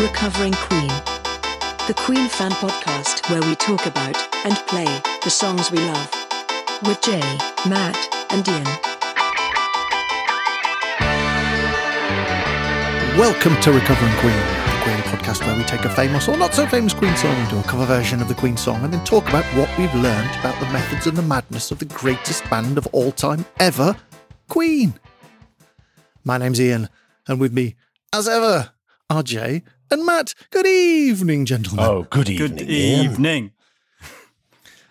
Recovering Queen. The Queen fan podcast where we talk about and play the songs we love. With Jay, Matt, and Ian. Welcome to Recovering Queen, the Queen podcast where we take a famous or not so famous Queen song and do a cover version of the Queen song and then talk about what we've learned about the methods and the madness of the greatest band of all time ever, Queen. My name's Ian, and with me, as ever, Jay and Matt. Good evening, gentlemen. Oh, good evening. Good evening.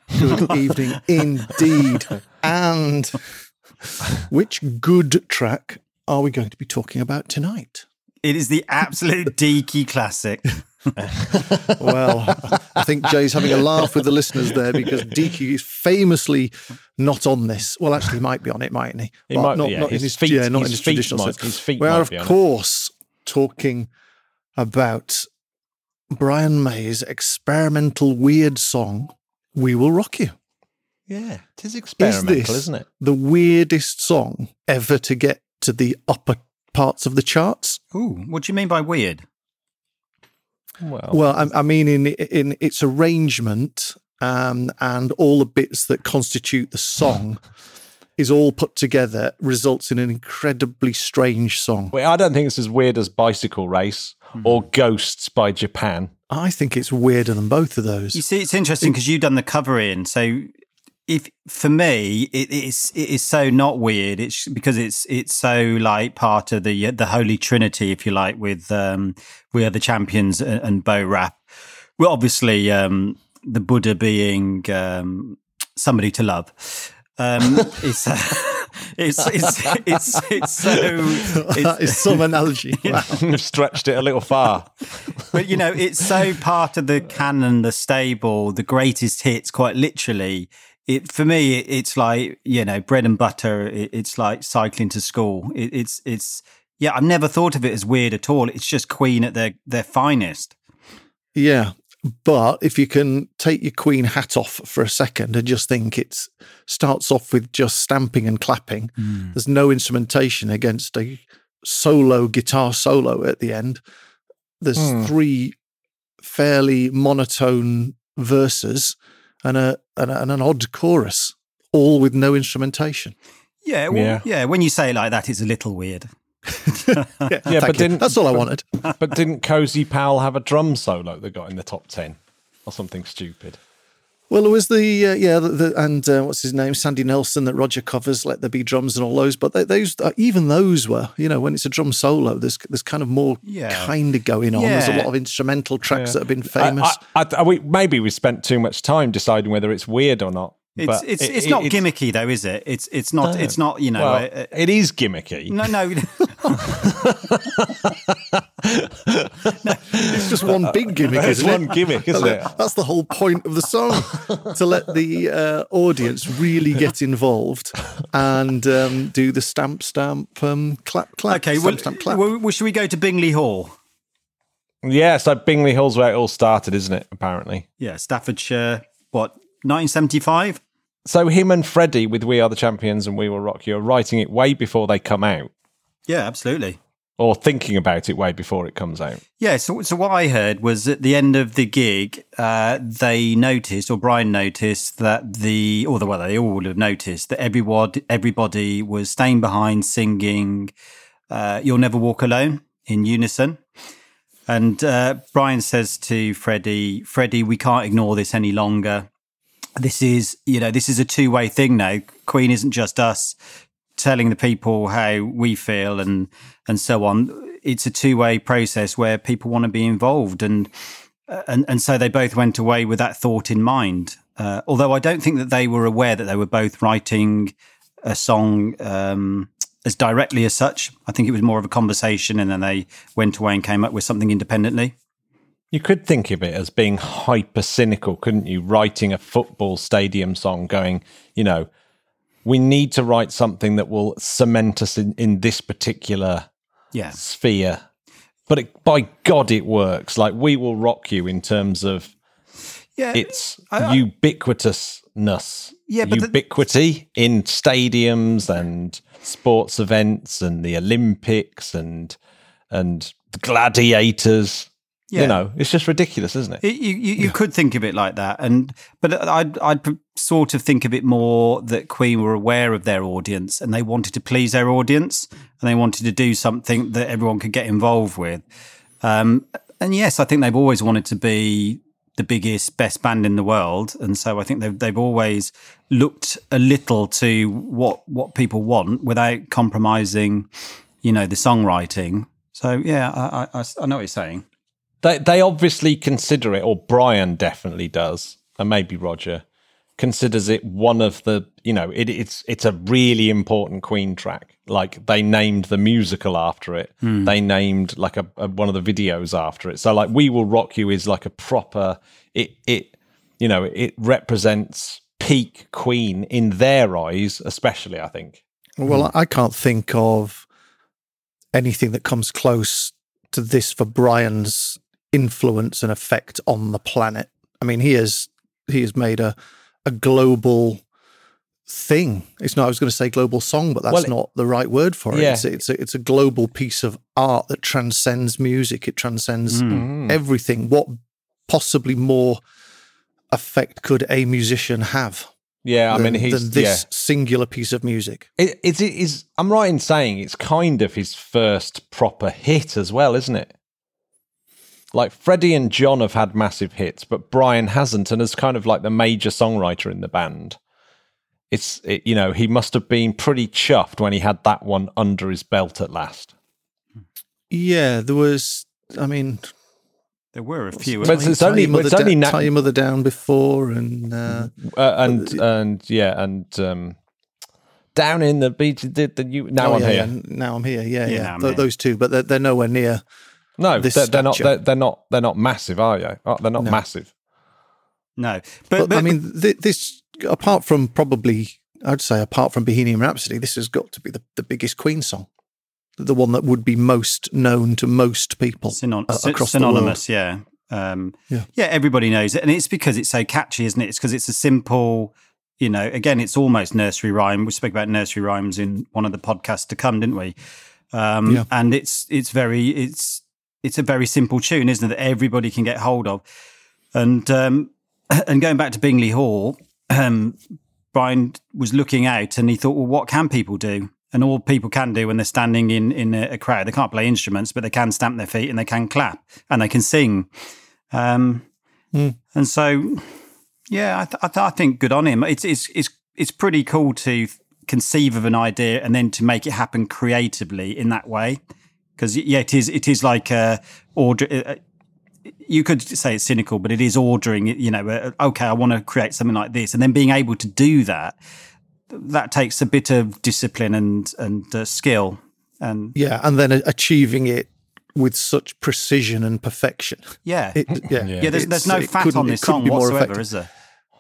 Good evening indeed. And which good track are we going to be talking about tonight? It is the absolute Deaky classic. Well, I think Jay's having a laugh with the listeners there because Deaky is famously not on this. Well, actually, he might be on it, mightn't he? He But might- not, yeah, not in his his, feet- yeah, not his in his feet traditional might- sense. his feet we are, of be it. course, talking about Brian May's experimental weird song, "We Will Rock You." Yeah, it is Is experimental, this isn't it? the weirdest song ever to get to the upper parts of the charts? Ooh, what do you mean by weird? Well, Well, I, I mean, in in its arrangement um, and all the bits that constitute the song is all put together, results in an incredibly strange song. Well, I don't think it's as weird as Bicycle Race or Ghosts by Japan. I think it's weirder than both of those. You see, it's interesting because you've done the cover in. So, if for me, it is it is so not weird. It's because it's it's so like part of the the Holy Trinity, if you like, with um, we are the champions and, and Bo Rap. Well, obviously, um, the Buddha being um, somebody to love. Um, it's, uh, it's it's it's it's so that it's, some analogy. Wow. You've stretched it a little far. but you know, it's so part of the canon, the stable, the greatest hits. Quite literally, it for me, it's like you know, bread and butter. It, it's like cycling to school. It, it's it's yeah. I've never thought of it as weird at all. It's just Queen at their their finest. Yeah. But if you can take your queen hat off for a second and just think it starts off with just stamping and clapping, there's no instrumentation against a solo guitar solo at the end. There's Hmm. three fairly monotone verses and a, and a and an odd chorus, all with no instrumentation. Yeah, well, Yeah. yeah. When you say it like that, it's a little weird. Yeah, Yeah, but didn't- that's all I wanted. But didn't Cozy Powell have a drum solo that got in the top 10 or something stupid? Well, there was the uh, yeah, the, the, and uh, what's his name, Sandy Nelson that Roger covers, "Let There Be Drums" and all those. But they, those, uh, even those were, you know, when it's a drum solo, there's there's kind of more Yeah. kind of going on. There's a lot of instrumental tracks Yeah. that have been famous. I, I, I, we, maybe we spent too much time deciding whether it's weird or not. It's but it's it- it's it- not gimmicky though, is it? It's it's not No. it's not you know. Well, uh, uh, it is gimmicky. no, no, it's just one big gimmick, It's isn't one it? gimmick, isn't it? That's the whole point of the song to let the uh, audience really get involved and um, do the stamp, stamp, um, clap, clap. okay. stamp, Well, stamp, clap. well, well, should we go to Bingley Hall? Yeah, so Bingley Hall's where it all started, isn't it? Apparently. Yeah, Staffordshire. What 1975? So him and Freddie with "We Are the Champions" and "We Will Rock You" are writing it way before they come out, Yeah, absolutely. or thinking about it way before it comes out. Yeah, so, so what I heard was at the end of the gig, uh, they noticed, or Brian noticed, that the, or the, well, they all would have noticed that everybody, everybody was staying behind singing uh, You'll Never Walk Alone in unison. And uh, Brian says to Freddie, Freddie, we can't ignore this any longer. This is, you know, this is a two way thing now. Queen isn't just us telling the people how we feel and and so on. It's a two way process where people want to be involved, and and and so they both went away with that thought in mind. Uh, although I don't think that they were aware that they were both writing a song um, as directly as such. I think it was more of a conversation, and then they went away and came up with something independently. You could think of it as being hyper cynical, couldn't you? Writing a football stadium song, going, you know, we need to write something that will cement us in, in this particular Yeah, sphere. But it, by God, it works. Like, we will rock you in terms of yeah. its I- I- ubiquitousness. Yeah, but the- ubiquity in stadiums and sports events and the Olympics and and the gladiators. Yeah. You know, it's just ridiculous, isn't it? It- you you, you could think of it like that, and but I'd I'd sort of think of it more that Queen were aware of their audience and they wanted to please their audience and they wanted to do something that everyone could get involved with. Um, and yes, I think they've always wanted to be the biggest, best band in the world, and so I think they've they've always looked a little to what what people want without compromising, you know, the songwriting. So yeah, I I, I know what you're saying. They they obviously consider it, or Brian definitely does, and maybe Roger considers it one of the you know it, it's it's a really important Queen track. Like they named the musical after it. Hmm. They named like a, a one of the videos after it. So like "We Will Rock You" is like a proper it it you know it represents peak Queen in their eyes, especially. I think. Well, hmm. I can't think of anything that comes close to this for Brian's influence and effect on the planet. I mean, he has he has made a a global thing. It's not. I was going to say global song, but that's Well, it- not the right word for it. Yeah. It's, a, it's a it's a global piece of art that transcends music. It transcends Mm. everything. What possibly more effect could a musician have? Yeah, I than, mean he's than this yeah. singular piece of music. It, it's, it is. I'm right in saying it's kind of his first proper hit as well, isn't it? Like Freddie and John have had massive hits, but Brian hasn't, and is kind of like the major songwriter in the band. It's it, you know he must have been pretty chuffed when he had that one under his belt at last. Yeah, there was. I mean, There were a few. But it's Tie only- Your Mother it's only Da- na- tie your mother down before, and uh, Uh, and and yeah, and um, down in the beach, did the you now oh, I'm yeah, here. yeah, now I'm here. Yeah, Yeah, yeah, Th- those two, but they're, they're nowhere near. No, they're, they're not. stature. They're, they're not. They're not massive, are you? Oh, they're not No. massive. no, But, but, but I mean, th- this apart from probably, I'd say, apart from Bohemian Rhapsody, this has got to be the, the biggest Queen song, the one that would be most known to most people Synon- uh, across synonymous, yeah. Um, Yeah. yeah, everybody knows it, and it's because it's so catchy, isn't it? It's because it's a simple, you know. Again, it's almost nursery rhyme. We spoke about nursery rhymes in one of the podcasts to come, didn't we? Um, Yeah. And it's it's very it's it's a very simple tune, isn't it? That everybody can get hold of. And um, and going back to Bingley Hall, um, Brian was looking out and he thought, well, what can people do? And all people can do when they're standing in in a, crowd, they can't play instruments, but they can stamp their feet and they can clap and they can sing. Um, Hmm. And so, yeah, I, th- I, th- I think good on him. It's it's it's it's pretty cool to conceive of an idea and then to make it happen creatively in that way. Because yeah, it is it is like uh, order. Uh, you could say it's cynical, but it is ordering. You know, uh, okay, I want to create something like this, and then being able to do that. That takes a bit of discipline and and uh, skill. And Yeah, and then achieving it with such precision and perfection. yeah, It, yeah, yeah. There's, there's no it fat on it this couldn't song whatsoever, effective. is there?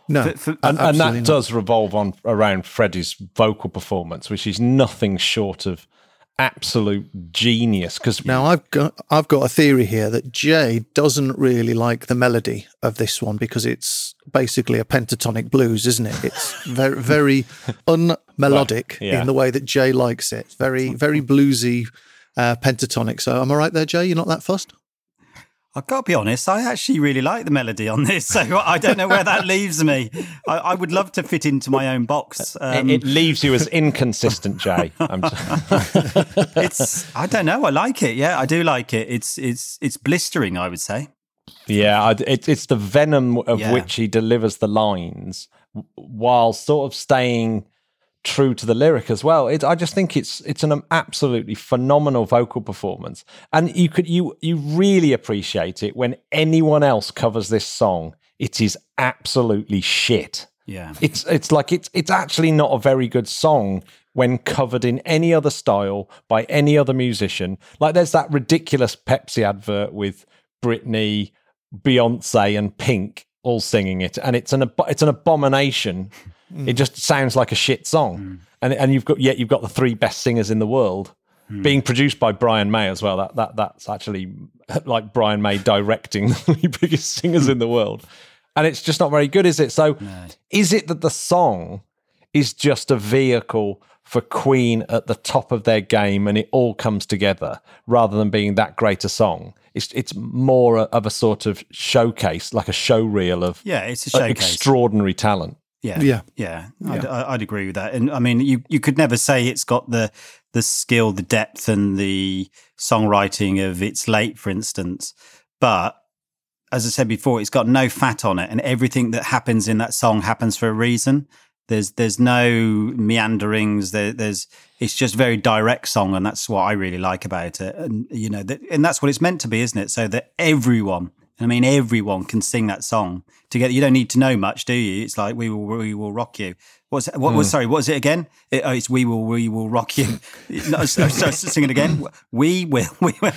No, For- for- and, and that not. does revolve on around Freddie's vocal performance, which is nothing short of absolute genius. Because Now I've got I've got a theory here that Jay doesn't really like the melody of this one because it's basically a pentatonic blues, isn't it? It's very very unmelodic yeah. in the way that Jay likes it. Very very bluesy uh, pentatonic. So am I right there, Jay? You're not that fussed? I've got to be honest, I actually really like the melody on this, so I don't know where that leaves me. I, I would love to fit into my own box. Um, it, it leaves you as inconsistent, Jay. I'm it's I don't know, I like it. Yeah, I do like it. It's it's it's blistering, I would say. yeah, I, it, it's the venom of Yeah. which he delivers the lines, while sort of staying true to the lyric as well. It, I just think it's it's an absolutely phenomenal vocal performance, and you could you you really appreciate it when anyone else covers this song. It is absolutely shit. Yeah. It's it's like it's it's actually not a very good song when covered in any other style by any other musician. Like there's that ridiculous Pepsi advert with Britney, Beyonce, and Pink all singing it, and it's an it's an abomination. It just sounds like a shit song, and and you've got yet you've got the three best singers in the world. Being produced by Brian May as well. That that that's actually like Brian May directing the three biggest singers in the world, and it's just not very good, is it? So, is it that the song is just a vehicle for Queen at the top of their game and it all comes together rather than being that great a song? it's it's more of a sort of showcase, like a show reel of Yeah, it's a showcase. extraordinary talent. Yeah, Yeah. yeah. I'd, I'd agree with that. And I mean, you you could never say it's got the the skill, the depth, and the songwriting of It's Late, for instance. But as I said before, it's got no fat on it, and everything that happens in that song happens for a reason. There's there's no meanderings. There, there's it's just very direct song, and that's what I really like about it. And you know, that, and that's what it's meant to be, isn't it? So that everyone, I mean, everyone can sing that song together. You don't need to know much, do you? It's like we will we will rock you. What's what was sorry? What was it again? It, oh, it's we will we will rock you. no, so, so, sing it again. We will. We will.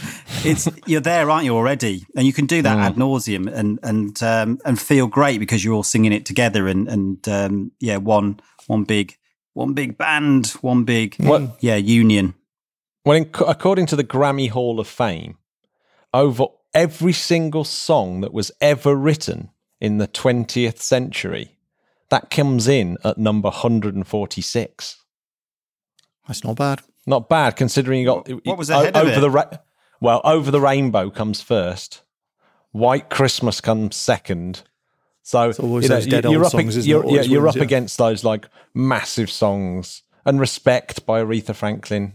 It's you're there, aren't you already? And you can do that ad nauseum and and um, and feel great because you're all singing it together and and um, yeah, one one big one big band, one big What- yeah union. Well, in, according to the Grammy Hall of Fame, over every single song that was ever written in the 20th century, that comes in at number 146. That's not bad. Not bad considering you got What was ahead of it? the ra- well over the rainbow comes first. White Christmas comes second. So always you know, dead you're, old up, songs, ag- isn't you're, Always you're wins, up yeah. against those like massive songs and "Respect" by Aretha Franklin.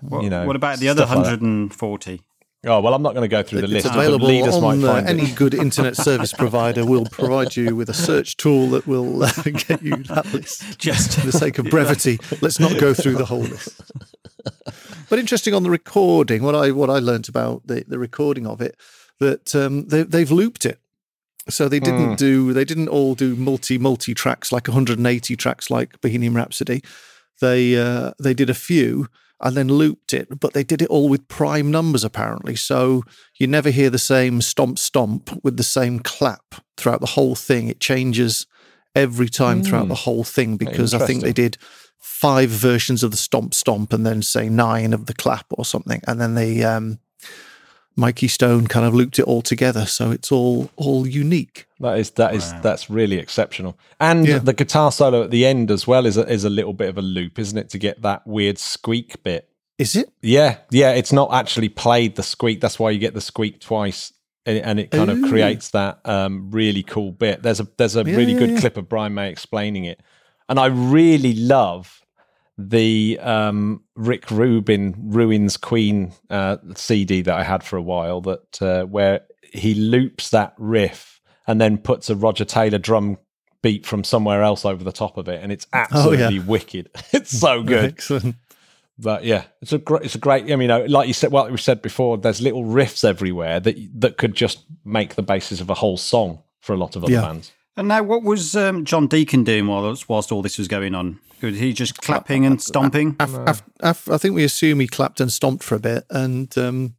What, you know, what about the other stuff like 140? Oh well, I'm not going to go through the It's list. but available leaders might on uh, any good internet service provider. will provide you with a search tool that will uh, get you that list. Just For the sake of brevity, let's not go through the whole list. But interesting on the recording, what I what I learnt about the, the recording of it, that um, they, they've looped it. So they didn't do they didn't all do multi multi tracks like 180 tracks like Bohemian Rhapsody. They uh, they did a few and then looped it, but they did it all with prime numbers apparently. So you never hear the same stomp stomp with the same clap throughout the whole thing. It changes every time throughout the whole thing because I think they did five versions of the stomp stomp and then say nine of the clap or something, and then they um, Mikey Stone kind of looped it all together, so it's all all unique. That is that is that's really exceptional. And Yeah. the guitar solo at the end as well is a, is a little bit of a loop, isn't it, to get that weird squeak bit. Is it? Yeah, yeah, it's not actually played the squeak. That's why you get the squeak twice, and, and it kind of creates that um, really cool bit. There's a there's a Yeah, really yeah, good yeah. clip of Brian May explaining it, and I really love the um, Rick Rubin Ruins Queen uh, CD that I had for a while. That uh, where he loops that riff and then puts a Roger Taylor drum beat from somewhere else over the top of it, and it's absolutely wicked. It's so good. Excellent. But yeah, it's a great, it's a great. I mean, know, like you said, what we said before, there's little riffs everywhere that that could just make the basis of a whole song for a lot of other Yeah. bands. And now, what was um, John Deacon doing whilst, whilst all this was going on? Was he just clapping and stomping? Af, af, af, I think we assume he clapped and stomped for a bit, and um,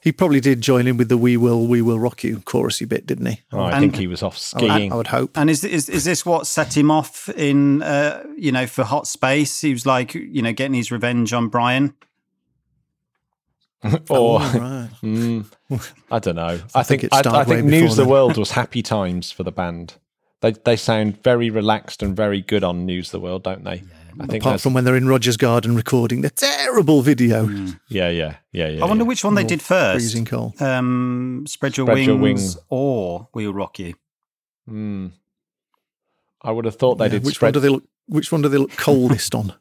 he probably did join in with the "We Will, We Will Rock You" chorusy bit, didn't he? Oh, I And- think he was off skiing. I would hope. And is, is is this what set him off in uh, you know for Hot Space? He was like you know getting his revenge on Brian. or Oh, right. Mm, I don't know. I, think think it I, I think News before of the. World was happy times for the band. They they sound very relaxed and very good on News of the World, don't they? I think Apart from when they're in Rogers Garden recording the terrible video, yeah, yeah, yeah, yeah. I wonder yeah. which one they did first. freezing cold. Um, spread your Spread wings Your Wings. or We'll Rock You. Mm. I would have thought they Yeah, did. which spread, one do they look? Which one do they look coldest on?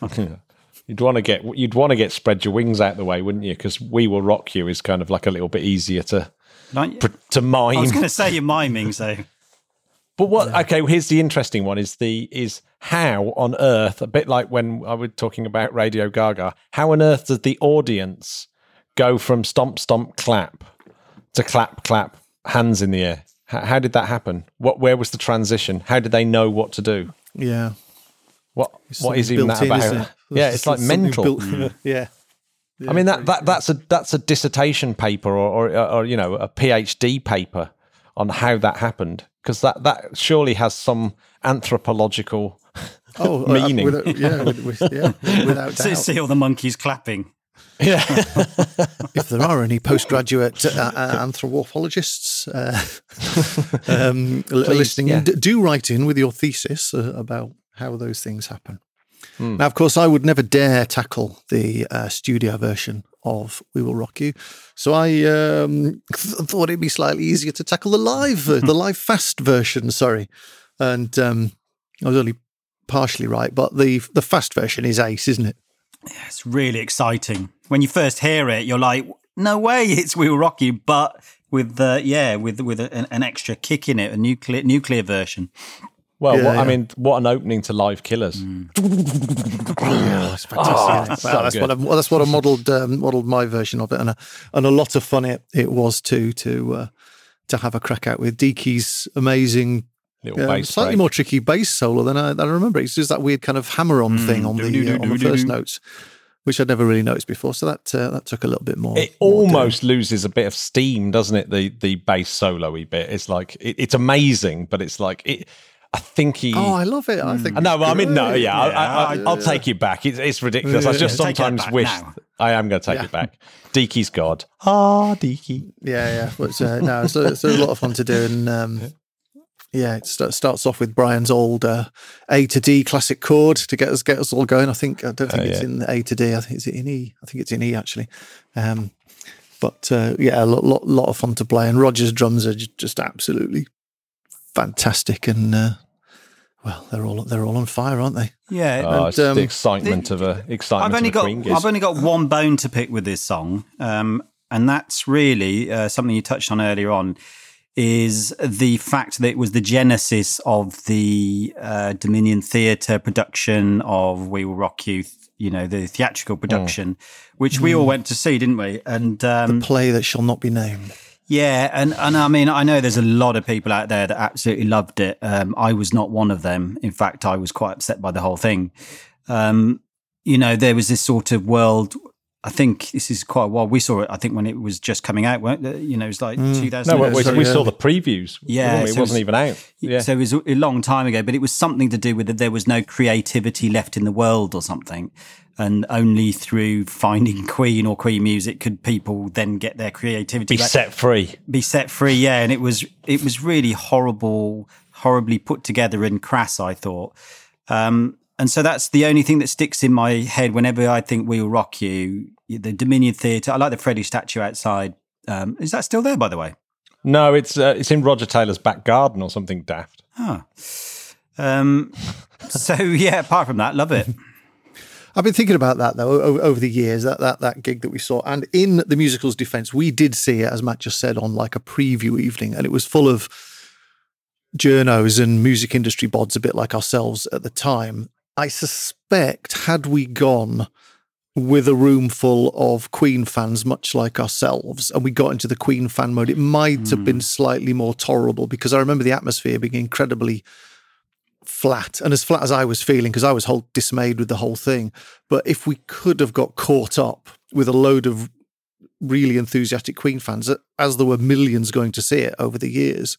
You'd want to get you'd want to get spread your wings out the way, wouldn't you? Because we will rock you is kind of like a little bit easier to Don't to mime. I was going to say you're miming, so But what? Okay, well, here's the interesting one: is the is how on earth? A bit like when I was talking about Radio Gaga. How on earth does the audience go from stomp stomp clap to clap clap hands in the air? How, how did that happen? What? Where was the transition? How did they know what to do? Yeah, What? what is even that in, about? it? Yeah, it's like mental. built- mm. yeah. I mean that, that that's a that's a dissertation paper or, or or you know a PhD paper on how that happened because that that surely has some anthropological Oh, uh, meaning. without, yeah, with, with, yeah, without see, doubt. see all the monkeys clapping. yeah if there are any postgraduate uh, uh, anthropologists uh, um, l- listening, yeah. d- do write in with your thesis uh, about how those things happen. Hmm. Now, of course, I would never dare tackle the uh, studio version of We Will Rock You. So I um, thought it'd be slightly easier to tackle the live, uh, the live fast version. Sorry, and um, I was only partially right, but the the fast version is ace, isn't it? Yeah, It's really exciting. When you first hear it, you're like, "No way, it's We Will Rock You!" But with the yeah, with with an, an extra kick in it, a nuclear nuclear version. Well, Yeah, what, I mean, what an opening to Live Killers. Yeah, that's fantastic. so that's what I, well, that's what I modelled um, modelled my version of it, and a and a lot of fun it, it was too to uh, to have a crack out with Deaky's amazing. Little um, bass slightly break. more tricky bass solo than I, than I remember. It's just that weird kind of hammer-on thing on the uh, on the first notes, which I'd never really noticed before. So that uh, that took a little bit more. It more doing. almost loses a bit of steam, doesn't it? The the bass solo-y bit. It's like it, it's amazing, but it's like it. I think he. Oh, I love it. I think. No, know, it's I mean, no, great. yeah, I, I, Yeah, I, I'll take it back. It's, it's ridiculous. I just sometimes wish now. I am going to take Yeah. it back. Deaky's God. Ah, Deaky. Yeah, yeah. But uh, no, it's, a- it's a lot of fun to do, and um, yeah, it st- starts off with Brian's old uh, A to D classic chord to get us get us all going. I think I don't think Oh, it's yeah. in A to D. I think it's in E. I think it's in E actually. Um, but uh, yeah, a lot, lot, lot of fun to play, and Roger's drums are just absolutely fantastic, and uh, well, they're all they're all on fire, aren't they? Yeah, Oh, And, it's um, the excitement of a excitement I've only of a got Queen. I've only got one bone to pick with this song, um, and that's really uh, something you touched on earlier on. Is the fact that it was the genesis of the uh, Dominion Theatre production of "We Will Rock You," you know, the theatrical production, which we all went to see, didn't we? And um, Play that shall not be named. Yeah, and and I mean, I know there's a lot of people out there that absolutely loved it. Um, I was not one of them. In fact, I was quite upset by the whole thing. Um, you know, there was this sort of world. I think this is quite a while. We saw it. I think when it was just coming out. weren't it? You know, it was like 2000. no, we, we, we saw the previews. Yeah, it so wasn't was- even out. Yeah, So it was a long time ago, but it was something to do with that there was no creativity left in the world or something. And only through finding Queen or Queen music could people then get their creativity be back. set free. be set free yeah and it was it was really horrible horribly put together and crass i thought um and so that's the only thing that sticks in my head whenever i think we'll rock you the dominion theatre i like the freddie statue outside um is that still there by the way No, it's uh, it's in Roger Taylor's back garden or something daft. oh um so yeah apart from that love it I've been thinking about that though over the years. That that that gig that we saw, and in the musical's defence, we did see it as Matt just said on like a preview evening, and it was full of journos and music industry bods, a bit like ourselves at the time. I suspect had we gone with a room full of Queen fans, much like ourselves, and we got into the Queen fan mode, it might have been hmm. slightly more tolerable because I remember the atmosphere being incredibly flat and as flat as I was feeling because I was whole dismayed with the whole thing. But if we could have got caught up with a load of really enthusiastic Queen fans, as there were millions going to see it over the years,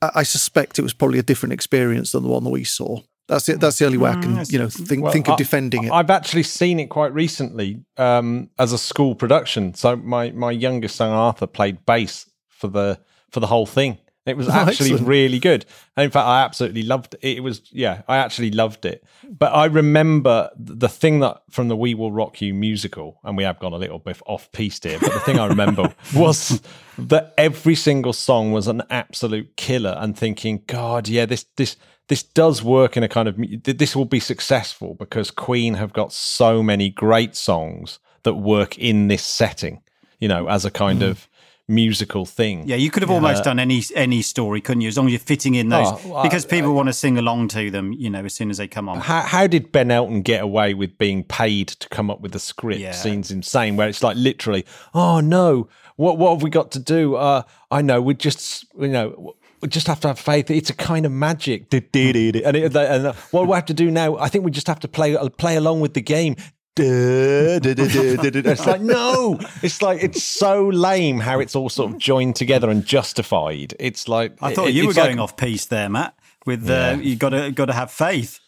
I I suspect it was probably a different experience than the one that we saw. That's it. That's the only way I can, you know, think Well, think of I- defending it. I've actually seen it quite recently um, as a school production. So my my youngest son Arthur played bass for the for the whole thing. It was actually excellent. really good. And in fact, I absolutely loved it. It was yeah, I actually loved it. But I remember the thing that from the We Will Rock You musical, and we have gone a little bit off piece here. But the thing I remember was that every single song was an absolute killer. And thinking, God, yeah, this this this does work in a kind of this will be successful because Queen have got so many great songs that work in this setting, you know, as a kind of musical thing. yeah you could have almost done any any story couldn't you as long as you're fitting in those Oh, well, because people want to sing along to them you know as soon as they come on How, how did Ben Elton get away with being paid to come up with the script? Yeah. Seems insane. Where it's like literally, oh no, what what have we got to do? Uh, I know we just you know we just have to have faith. It's a kind of magic. And, it, and uh, what we have to do now? I think we just have to play play along with the game. It's like no, it's like it's so lame how it's all sort of joined together and justified. It's like i thought it- you were it's like- going off piece there matt with uh, you got to got to have faith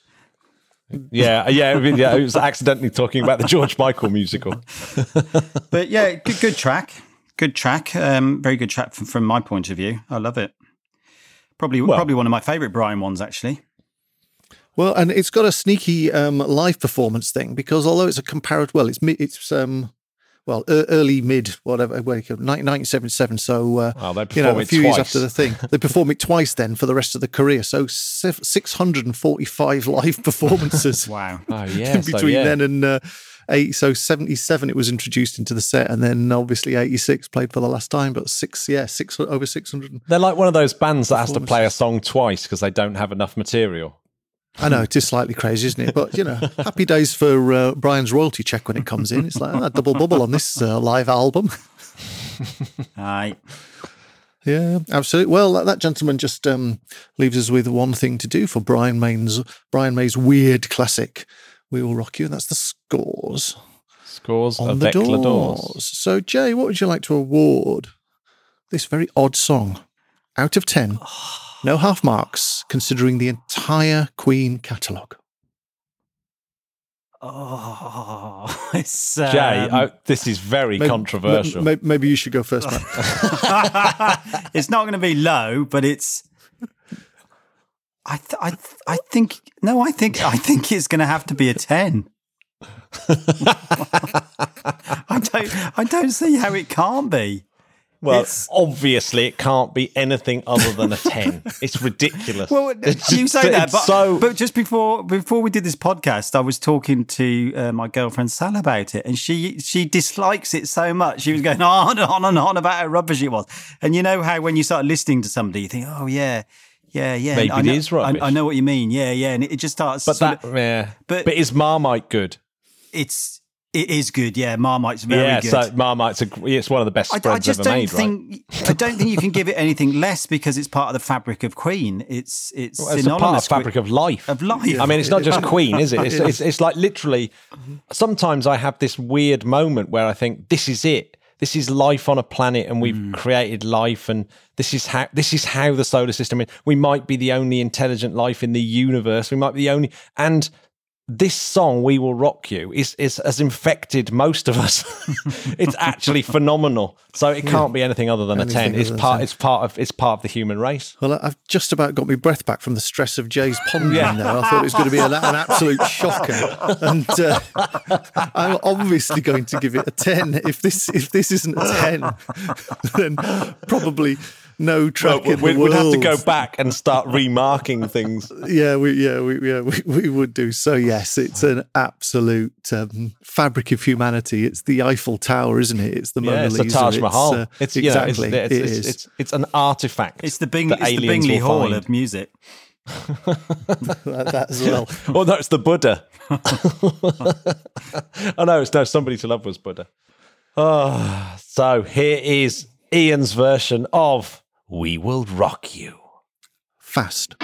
Yeah, yeah, I mean, yeah. I was accidentally talking about the George Michael musical. But yeah, good, good track. Good track. Um, very good track from, from my point of view. I love it. Probably, probably one of my favourite Brian ones, actually. Well, and it's got a sneaky um, live performance thing because although it's a comparative, well, it's it's um, well, early mid whatever, where 1977. So uh, they you know, a it few years after the thing, they perform it twice then for the rest of the career. So 645 live performances. Wow. Oh yeah, in so, between yeah. then and uh, eight. So seventy seven, it was introduced into the set, and then obviously eighty six played for the last time. But six, yeah, six over six hundred. They're like one of those bands that has to play a song twice because they don't have enough material. I know it is slightly crazy, isn't it? But you know, happy days for uh, Brian's royalty check when it comes in. It's like ah, double bubble on this uh, live album. Aye. Yeah, absolutely. Well, that, that gentleman just um, leaves us with one thing to do for Brian May's Brian May's weird classic. We will rock you, and that's the scores. Scores on of the doors. doors. So, Jay, what would you like to award this very odd song out of 10? No half marks, considering the entire Queen catalogue. Oh, it's um, Jay, I, this is very Maybe- controversial. may- Maybe you should go first, Matt. it's not going to be low, but it's. I th- I th- I think no, I think I think it's going to have to be a ten. I don't I don't see how it can't be. Well, it's- obviously, it can't be anything other than a ten. it's ridiculous. Well, It's you just- say that, but, so but just before before we did this podcast, I was talking to uh, my girlfriend Sal about it, and she she dislikes it so much. She was going on and on and on about how rubbish it was. And you know how when you start listening to somebody, you think, oh yeah, yeah, yeah, Maybe I it know, is rubbish. I, I know what you mean. Yeah, yeah, and it, it just starts. but that of- yeah. but- But, is Marmite good? it's it is good. Yeah, Marmite's very yeah, good. Yeah, so Marmite's a, it's one of the best I, spreads I just ever don't made, right? think I don't think you can give it anything less because it's part of the fabric of Queen. It's it's Well, It's part of fabric of life. of life. I mean, it's not just Queen, is it? It's, it's, it's like literally. Sometimes I have this weird moment where I think this is it. This is life on a planet, and we've hmm. created life, and this is how this is how the solar system. is. We might be the only intelligent life in the universe. We might be the only, and this song "We Will Rock You" is is has infected most of us. it's actually phenomenal. So it can't be anything other than Anything a ten. It's part. 10. It's part of. It's part of the human race. Well, I've just about got my breath back from the stress of Jay's pondering there. I thought it was going to be an, an absolute shocker, and uh, I'm obviously going to give it a ten. If this if this isn't a ten, then probably no track in the we'd, we'd have to go back and start remarking things. Yeah, we yeah we yeah we, we would do. So yes, it's an absolute um, fabric of humanity. It's the Eiffel Tower, isn't it? It's the Mona Yeah, it's Lisa. the Taj Mahal. uh, it's you know, it's- exactly it's, it's. It's, it's, an artifact. It's the, Bing, it's the Bingley Hall find. of music. that, that as well. Oh, no, it's the Buddha. oh no, it's no somebody to love was Buddha. Oh, so here is Ian's version of "We Will Rock You." Fast.